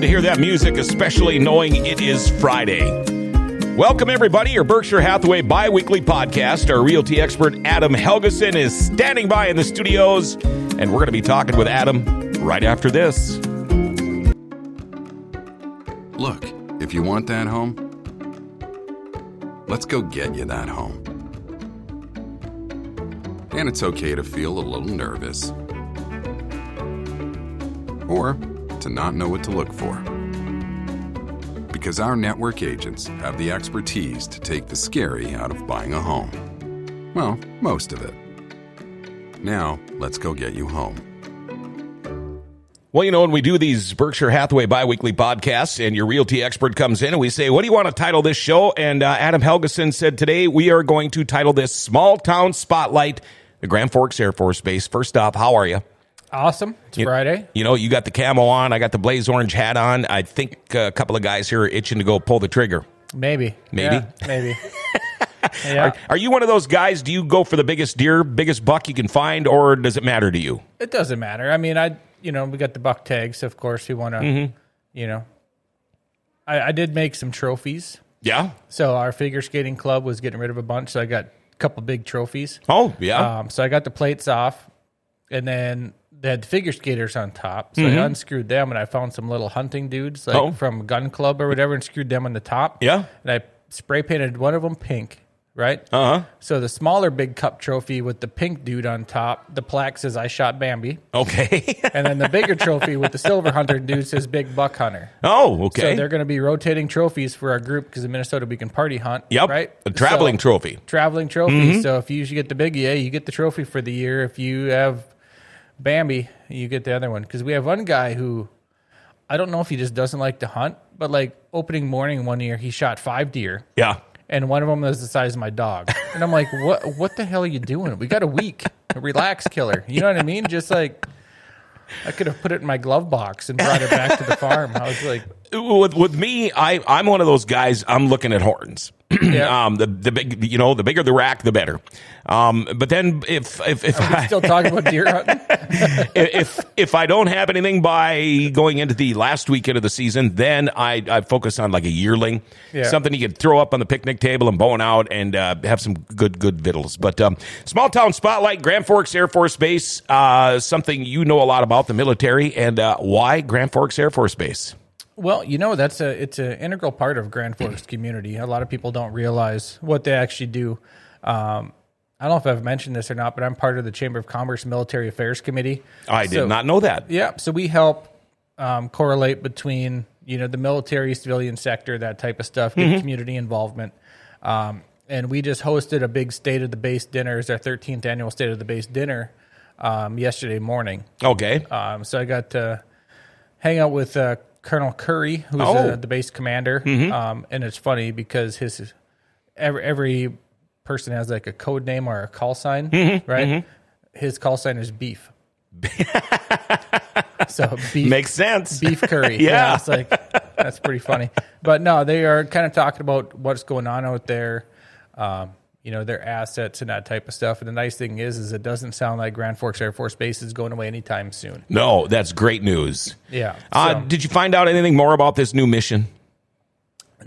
Love to hear that music, especially knowing it is Friday. Welcome, everybody. Your Berkshire Hathaway bi weekly podcast. Our realty expert, Adam Helgeson, is standing by in the studios, and we're going to be talking with Adam right after this. Look, if you want that home, let's go get you that home. And it's okay to feel a little nervous or to not know what to look for. Because our network agents have the expertise to take the scary out of buying a home. Well, most of it. Now, let's go get you home. Well, you know, when we do these Berkshire Hathaway biweekly podcasts and your realty expert comes in and we say, what do you want to title this show? And uh, Adam Helgeson said today we are going to title this Small Town Spotlight, the Grand Forks Air Force Base. First off, how are you? Awesome. It's You- Friday. You know, you got the camo on. I got the blaze orange hat on. I think uh, a couple of guys here are itching to go pull the trigger. Maybe. Maybe? Yeah, maybe. yeah. Are, are you one of those guys? Do you go for the biggest deer, biggest buck you can find, or does it matter to you? It doesn't matter. I mean, I you know we got the buck tags. Of course, we want to. Mm-hmm. You know, I, I did make some trophies. Yeah. So our figure skating club was getting rid of a bunch. So I got a couple big trophies. Oh, yeah. Um, so I got the plates off, and then they had the figure skaters on top. So I unscrewed them, and I found some little hunting dudes like Mm-hmm. Oh. from gun club or whatever, and screwed them on the top. Yeah. and I spray painted one of them pink. Right. Uh huh. So the smaller big cup trophy with the pink dude on top, the plaque says "I shot Bambi," Okay. and then the bigger trophy with the silver hunter dude says "Big Buck Hunter." oh, okay. So they're going to be rotating trophies for our group because in Minnesota we can party hunt. yep. Right. A traveling So- trophy. traveling trophy. Mm-hmm. So if you get the big A, you get the trophy for the year. If you have Bambi, you get the other one. Because we have one guy who I don't know if he just doesn't like to hunt, but like opening morning one year, he shot five deer. Yeah. And one of them was the size of my dog, and I'm like, "What? What the hell are you doing? We got a week, a relax, killer. You know what I mean? Just like I could have put it in my glove box and brought it back to the farm. I was like, With with me, I I'm one of those guys. I'm looking at horns. Yeah. um, the the big, you know, the bigger the rack, the better. Um, but then if if if I, still talking about deer hunting. if if I don't have anything by going into the last weekend of the season, then I, I focus on like a yearling, Yeah. something you could throw up on the picnic table and bone out and uh, have some good good victuals. But um, small town spotlight, Grand Forks Air Force Base, uh, something you know a lot about the military and uh, why Grand Forks Air Force Base. Well, you know that's a it's an integral part of Grand Forks community. A lot of people don't realize what they actually do. Um, I don't know if I've mentioned this or not, but I'm part of the Chamber of Commerce Military Affairs Committee. I did not know that. Yeah, so we help um, correlate between you know the military, civilian sector, that type of stuff, get community involvement. Um, and we just hosted a big State of the Base dinner. It's our 13th annual State of the Base dinner um, yesterday morning. Okay, Um, so I got to hang out with uh, Colonel Curry, who's Oh. uh, the base commander. Um, and it's funny because his every, every person has like a code name or a call sign, right? His call sign is beef. so beef makes sense. beef curry. Yeah. it's like that's pretty funny. But no, they are kind of talking about what's going on out there. Um, you know their assets and that type of stuff. And the nice thing is, is it doesn't sound like Grand Forks Air Force Base is going away anytime soon. No, that's great news. Yeah. Uh, so- did you find out anything more about this new mission?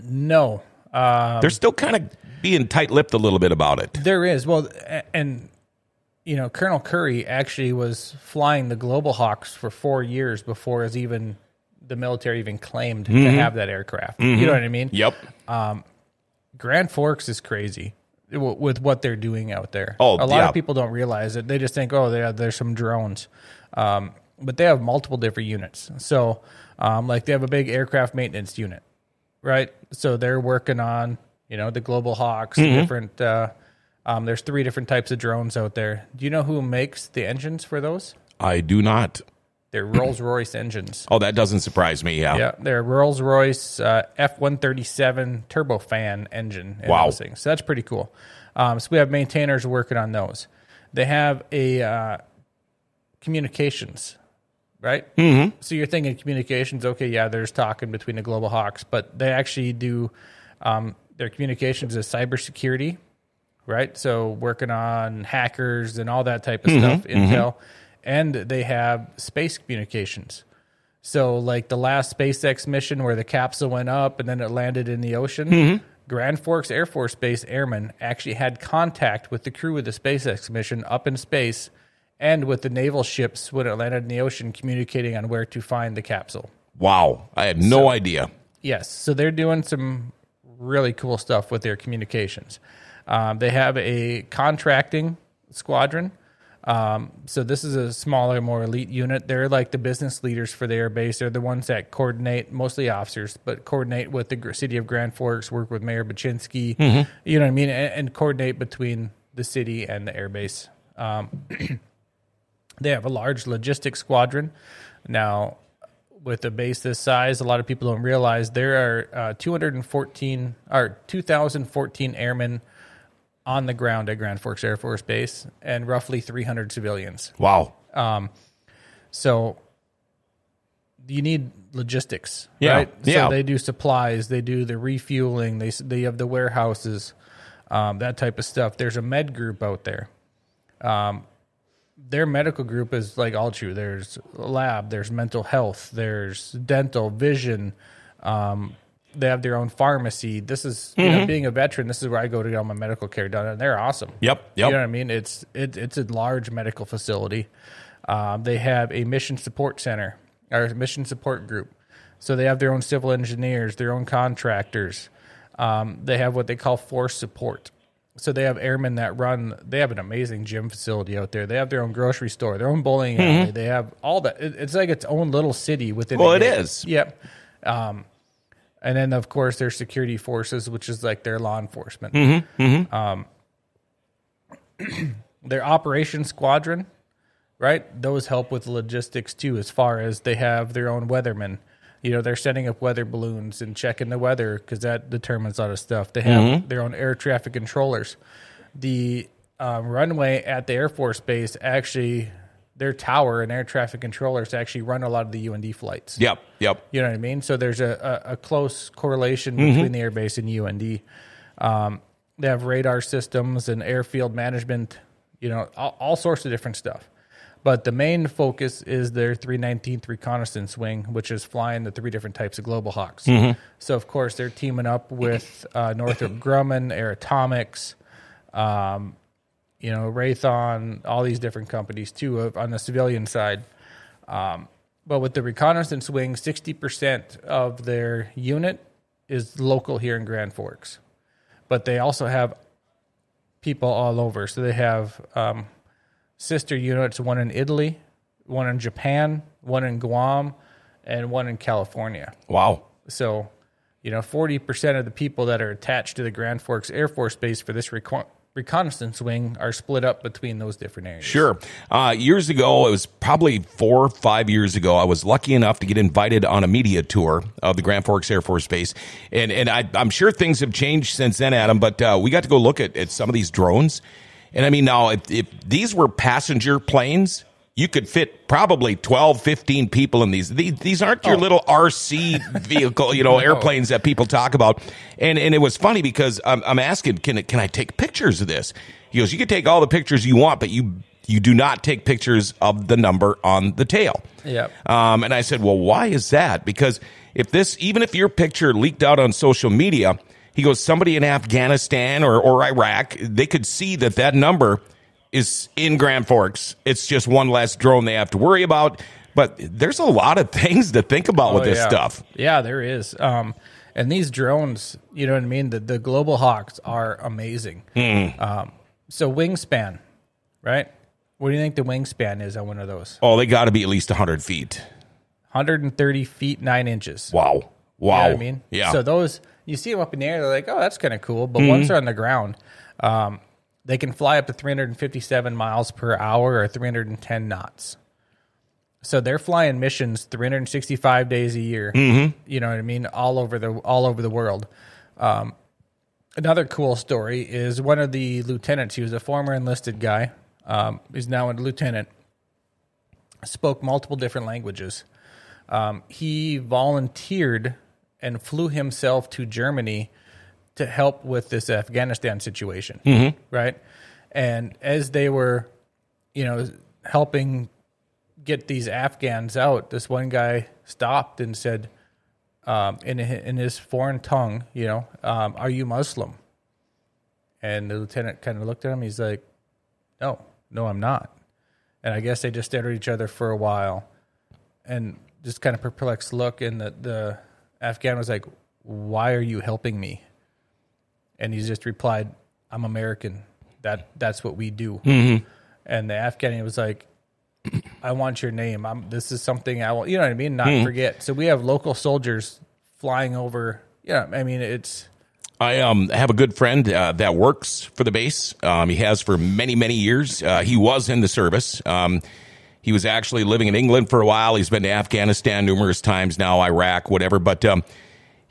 no, uh, They're still kind of being tight-lipped a little bit about it. there is. Well, and you know, Colonel Curry actually was flying the Global Hawks for four years before as even the military even claimed to have that aircraft. You know what I mean? Yep. Grand Forks is crazy with what they're doing out there. Oh, a lot yeah. of people don't realize it. They just think, oh, there there's some drones, um, but they have multiple different units. So, um, like they have a big aircraft maintenance unit, right? So they're working on you know the Global Hawks, Mm-hmm. different. Uh, um, there's three different types of drones out there. Do you know who makes the engines for those? I do not. They're Rolls Royce engines. Oh, that doesn't surprise me. Yeah. Yeah, they're Rolls Royce uh, F one thirty seven turbofan engine. and Wow. those things. So that's pretty cool. Um, so we have maintainers working on those. They have a uh, communications, right? Mm-hmm. So you're thinking communications. Okay, yeah, there's talking between the Global Hawks, but they actually do um, their communications is cybersecurity, right? So working on hackers and all that type of stuff, intel, and they have space communications. So, like the last SpaceX mission where the capsule went up and then it landed in the ocean, Mm-hmm. Grand Forks Air Force Base airmen actually had contact with the crew of the SpaceX mission up in space and with the naval ships when it landed in the ocean, communicating on where to find the capsule. Wow. I had no idea. Yes, so they're doing some really cool stuff with their communications. Um, they have a contracting squadron. Um, so this is a smaller, more elite unit. They're like the business leaders for the air base. They're the ones that coordinate, mostly officers, but coordinate with the city of Grand Forks, work with Mayor Bochenski. You know what I mean, and, and coordinate between the city and the air base. Um, they have a large logistics squadron. Now, with a base this size, a lot of people don't realize there are uh, 214 or 2,014 airmen on the ground at Grand Forks Air Force Base and roughly 300 civilians. Wow. Um, So you need logistics, Yeah, right? yeah. So they do supplies, they do the refueling, they they have the warehouses, um, that type of stuff. There's a med group out there. Um, their medical group is like all true. There's lab, there's mental health, there's dental, vision. Um, they have their own pharmacy. This is Mm-hmm. know, being a veteran. This is where I go to get all my medical care done, and they're awesome. Yep, yep. You know what I mean? It's it, it's a large medical facility. Um, they have a mission support center or mission support group. So they have their own civil engineers, their own contractors. Um, they have what they call force support. So they have airmen that run. They have an amazing gym facility out there. They have their own grocery store, their own bowling alley. They have all that. It, it's like its own little city within. Well, it is. Yep. Um, and then of course their security forces, which is like their law enforcement. Um, their operation squadron, right? Those help with logistics too, as far as they have their own weathermen. You know, they're setting up weather balloons and checking the weather because that determines a lot of stuff. They have their own air traffic controllers. The um, runway at the Air Force Base actually, their tower and air traffic controllers to actually run a lot of the UND flights. Yep. Yep. You know what I mean? So there's a, a, a close correlation between the airbase and UND. Um, they have radar systems and airfield management, you know, all, all sorts of different stuff. But the main focus is their 319th reconnaissance wing, which is flying the three different types of Global Hawks. So, of course, they're teaming up with uh, Northrop Grumman, Air Atomics, um, you know, Raytheon, all these different companies too of, on the civilian side. Um, but with the reconnaissance wing, 60% of their unit is local here in Grand Forks. But they also have people all over. So they have um, sister units, one in Italy, one in Japan, one in Guam, and one in California. Wow. So, you know, 40% of the people that are attached to the Grand Forks Air Force Base for this recon- reconnaissance wing are split up between those different areas. Sure. Uh, years ago, it was probably four or five years ago, I was lucky enough to get invited on a media tour of the Grand Forks Air Force Base. And, and I, I'm sure things have changed since then, Adam, but uh, we got to go look at, at some of these drones. And I mean, now, if, if these were passenger planes, you could fit probably 12, 15 people in these. These, these aren't your little RC vehicle, you know, airplanes that people talk about. And and it was funny because I'm, I'm asking, can can I take pictures of this? He goes, you can take all the pictures you want, but you you do not take pictures of the number on the tail. yeah Um, and I said, well, why is that? Because if this, even if your picture leaked out on social media, he goes, somebody in Afghanistan or, or Iraq, they could see that that number is in Grand Forks. It's just one less drone they have to worry about. But there's a lot of things to think about with Oh, this yeah. stuff. Yeah, there is. Um, and these drones, you know what I mean? The, the Global Hawks are amazing. Hmm. Um, so, wingspan, right? What do you think the wingspan is on one of those? Oh, they got to be at least 100 feet. 130 feet, nine inches. Wow. Wow. You know what I mean? Yeah. So those you see them up in the air, they're like, oh, that's kind of cool. But Mm-hmm. once they're on the ground, um, they can fly up to 357 miles per hour or 310 knots. So they're flying missions 365 days a year. Mm-hmm. You know what I mean? All over the all over the world. Um, another cool story is one of the lieutenants. He was a former enlisted guy. Um, he's now a lieutenant. Spoke multiple different languages um, he volunteered and flew himself to Germany to help with this Afghanistan situation, right? And as they were, you know, helping get these Afghans out, this one guy stopped and said, um, in in his foreign tongue, you know, um, "Are you Muslim?" And the lieutenant kind of looked at him. He's like, "No, no, I'm not." And I guess they just stared at each other for a while, and just kind of perplexed look. And the the Afghan was like, "Why are you helping me?" And he just replied, "I'm American. That that's what we do." And the Afghani was like, I want your name. I'm, this is something I want, you know what I mean? Not forget. So we have local soldiers flying over. Yeah, I mean, it's, I um, have a good friend uh, that works for the base. Um, he has for many, many years. Uh, he was in the service. Um, he was actually living in England for a while. He's been to Afghanistan numerous times now, Iraq, whatever. But um,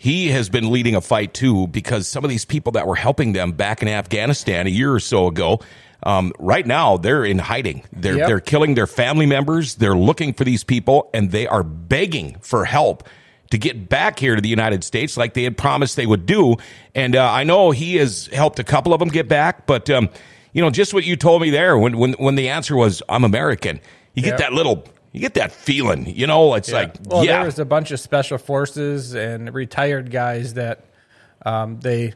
he has been leading a fight too because some of these people that were helping them back in Afghanistan a year or so ago, um, right now they're in hiding. They're Yep. they're killing their family members. They're looking for these people, and they are begging for help to get back here to the United States, like they had promised they would do. And uh, I know he has helped a couple of them get back, but um, you know, just what you told me there when when when the answer was "I'm American," you get Yep. that little. You get that feeling, you know. It's like, well, yeah, there was a bunch of special forces and retired guys that um, they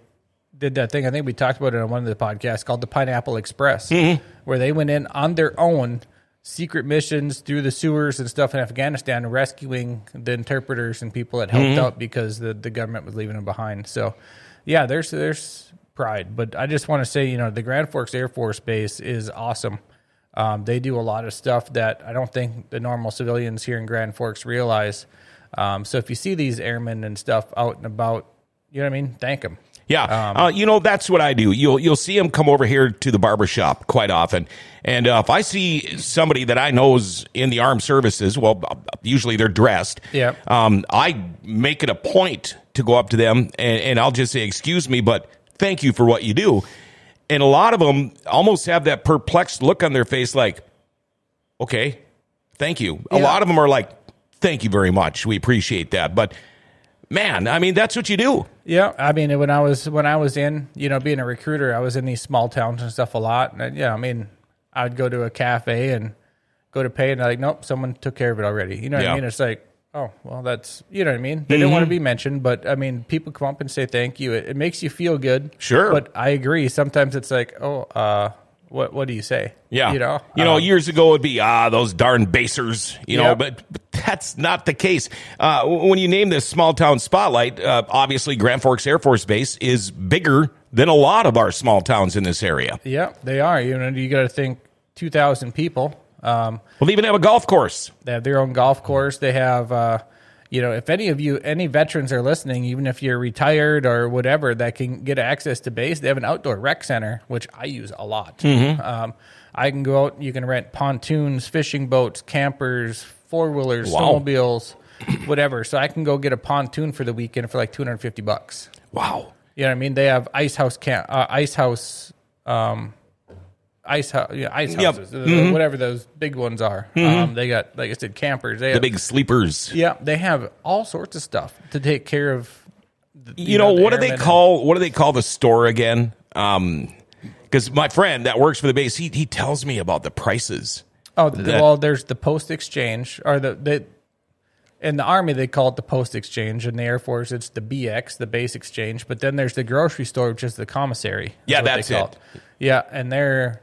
did that thing. I think we talked about it on one of the podcasts called the Pineapple Express, Mm-hmm. where they went in on their own secret missions through the sewers and stuff in Afghanistan, rescuing the interpreters and people that helped Mm-hmm. out because the, the government was leaving them behind. So, yeah, there's there's pride, but I just want to say, you know, the Grand Forks Air Force Base is awesome. Um, they do a lot of stuff that I don't think the normal civilians here in Grand Forks realize. Um, so if you see these airmen and stuff out and about, you know what I mean? Thank them. Yeah, Um, uh, you know that's what I do. You'll you'll see them come over here to the barber shop quite often, and uh, if I see somebody that I know is in the armed services, well, usually they're dressed. Yeah. Um, I make it a point to go up to them and, and I'll just say, "Excuse me, but thank you for what you do." And a lot of them almost have that perplexed look on their face, like, "Okay, thank you." A lot of them are like, "Thank you very much. We appreciate that." But man, I mean, that's what you do. Yeah, I mean, when I was when I was in, you know, being a recruiter, I was in these small towns and stuff a lot. And yeah, I mean, I would go to a cafe and go to pay, and they're like, nope, someone took care of it already. You know what Yeah. I mean? It's like, oh, well, that's you know what I mean. They don't want to be mentioned, but I mean, people come up and say thank you. It, it makes you feel good. Sure. but I agree. Sometimes it's like, oh, uh, what what do you say? Yeah. you know, you know, Um, years ago it'd be ah those darn basers, you know, Yep. but, but that's not the case. Uh, when you name this small town spotlight, uh, obviously Grand Forks Air Force Base is bigger than a lot of our small towns in this area. yeah, they are. You know, you got to think two thousand people. Um, We'll even have a golf course. They have their own golf course. They have, uh, you know, if any of you, any veterans are listening, even if you're retired or whatever, that can get access to base, they have an outdoor rec center, which I use a lot. Um, I can go out, you can rent pontoons, fishing boats, campers, four wheelers, Wow. snowmobiles, whatever. So I can go get a pontoon for the weekend for like 250 bucks. Wow. You know what I mean? They have ice house camp, uh, ice house, um, ice house, yeah, ice Yep. houses, uh, whatever those big ones are. Um, they got, like I said, campers. They The have, big sleepers. yeah, they have all sorts of stuff to take care of. the- You, know, the what do they airmen call what do they call the store again? Um because my friend that works for the base, he he tells me about the prices. oh, the, that- well, there's the post exchange, or the they, in the army they call it the post exchange. In the Air Force, it's the BX, the base exchange. But then there's the grocery store, which is the commissary. is Yeah, what that's it. Yeah, and their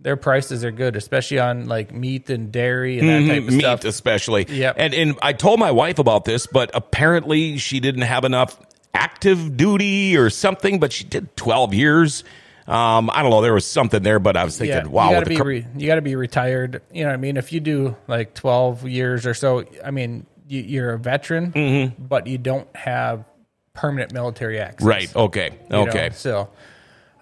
their prices are good, especially on like meat and dairy and that type of Mm-hmm. meat stuff. especially. Yeah. And and I told my wife about this, but apparently she didn't have enough active duty or something. But she did twelve years. Um, I don't know. There was something there, but I was thinking, Yeah, wow, you gotta be re, you got to be retired. You know what I mean? If you do like twelve years or so, I mean, you, you're a veteran, Mm-hmm. but you don't have permanent military access. right? Okay, you know? okay. So,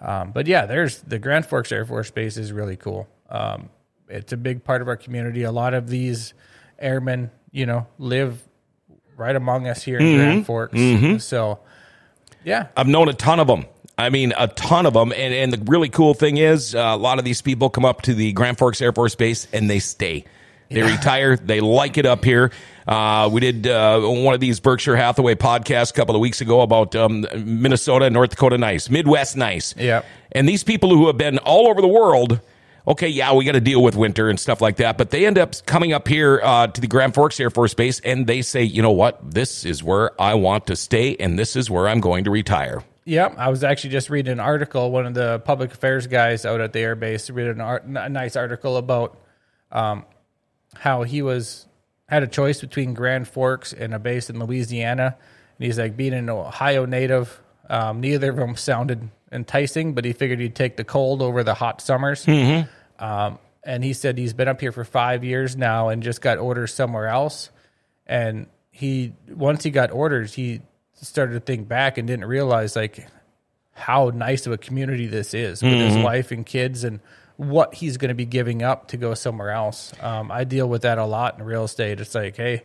um, but yeah, there's the Grand Forks Air Force Base is really cool. Um, it's a big part of our community. A lot of these airmen, you know, live right among us here in Mm-hmm. Grand Forks. So, yeah, I've known a ton of them. I mean, a ton of them. And, and the really cool thing is, uh, a lot of these people come up to the Grand Forks Air Force Base and they stay. They retire. They like it up here. Uh, we did uh, one of these Berkshire Hathaway podcasts a couple of weeks ago about um, Minnesota North Dakota nice, Midwest nice. Yep. And these people who have been all over the world, okay, yeah, we got to deal with winter and stuff like that. But they end up coming up here uh, to the Grand Forks Air Force Base and they say, you know what? This is where I want to stay and this is where I'm going to retire. Yep, I was actually just reading an article. One of the public affairs guys out at the air base read an art, a nice article about um, how he was had a choice between Grand Forks and a base in Louisiana, and he's like being an Ohio native. Um, neither of them sounded enticing, but he figured he'd take the cold over the hot summers. Um, and he said he's been up here for five years now and just got orders somewhere else. And he once he got orders, he started to think back and didn't realize like how nice of a community this is with his wife and kids and what he's going to be giving up to go somewhere else. Um, I deal with that a lot in real estate. It's like, hey,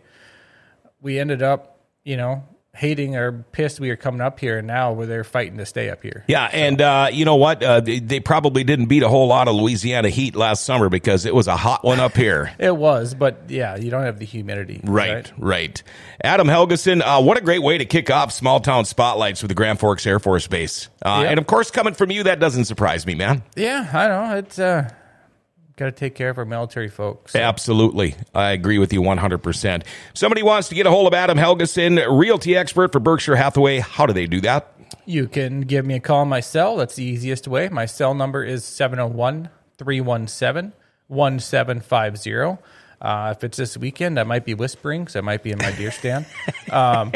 we ended up, you know, hating or pissed we are coming up here, and now we're there fighting to stay up here. Yeah, and uh, you know what? Uh, they, they probably didn't beat a whole lot of Louisiana heat last summer because it was a hot one up here. It was, but yeah, you don't have the humidity. Right, right. Adam Helgeson, uh, what a great way to kick off small town spotlights with the Grand Forks Air Force Base. Uh, Yep. And of course, coming from you, that doesn't surprise me, man. Yeah, I know. It's uh, got to take care of our military folks. Absolutely. I agree with you 100%. Somebody wants to get a hold of Adam Helgeson, realty expert for Berkshire Hathaway. How do they do that? You can give me a call on my cell. That's the easiest way. My cell number is 701 317 1750. Uh, If it's this weekend, I might be whispering, because I might be in my deer stand. Um,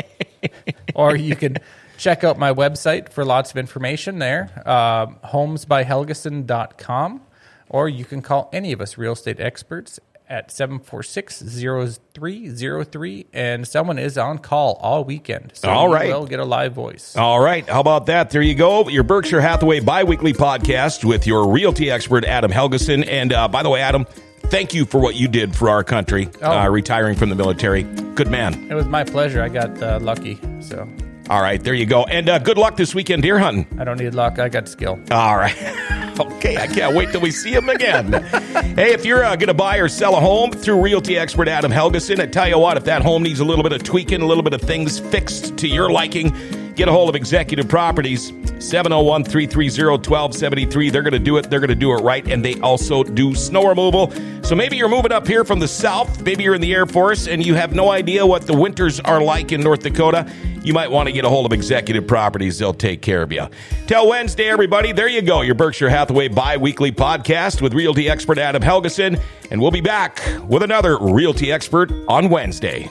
or you can check out my website for lots of information there, uh, homesbyhelgeson.com. Or you can call any of us real estate experts at 746-0303 and someone is on call all weekend. So All right. will get a live voice. All right. How about that? There you go. Your Berkshire Hathaway biweekly podcast with your realty expert, Adam Helgeson. And uh, by the way, Adam, thank you for what you did for our country, Oh. uh, retiring from the military. Good man. It was my pleasure. I got uh, lucky, so All right. There you go. And uh, good luck this weekend deer hunting. I don't need luck. I got skill. All right. okay, I can't wait till we see him again. hey, if you're uh, going to buy or sell a home through realty expert Adam Helgeson, I tell you what, if that home needs a little bit of tweaking, a little bit of things fixed to your liking, get a hold of Executive Properties, 701 330 1273. They're going to do it. They're going to do it right. And they also do snow removal. So maybe you're moving up here from the south, maybe you're in the Air Force, and you have no idea what the winters are like in North Dakota. You might want to get a hold of Executive Properties. They'll take care of you. Till Wednesday, everybody. There you go. Your Berkshire Hathaway bi weekly podcast with realty expert Adam Helgeson. And we'll be back with another realty expert on Wednesday.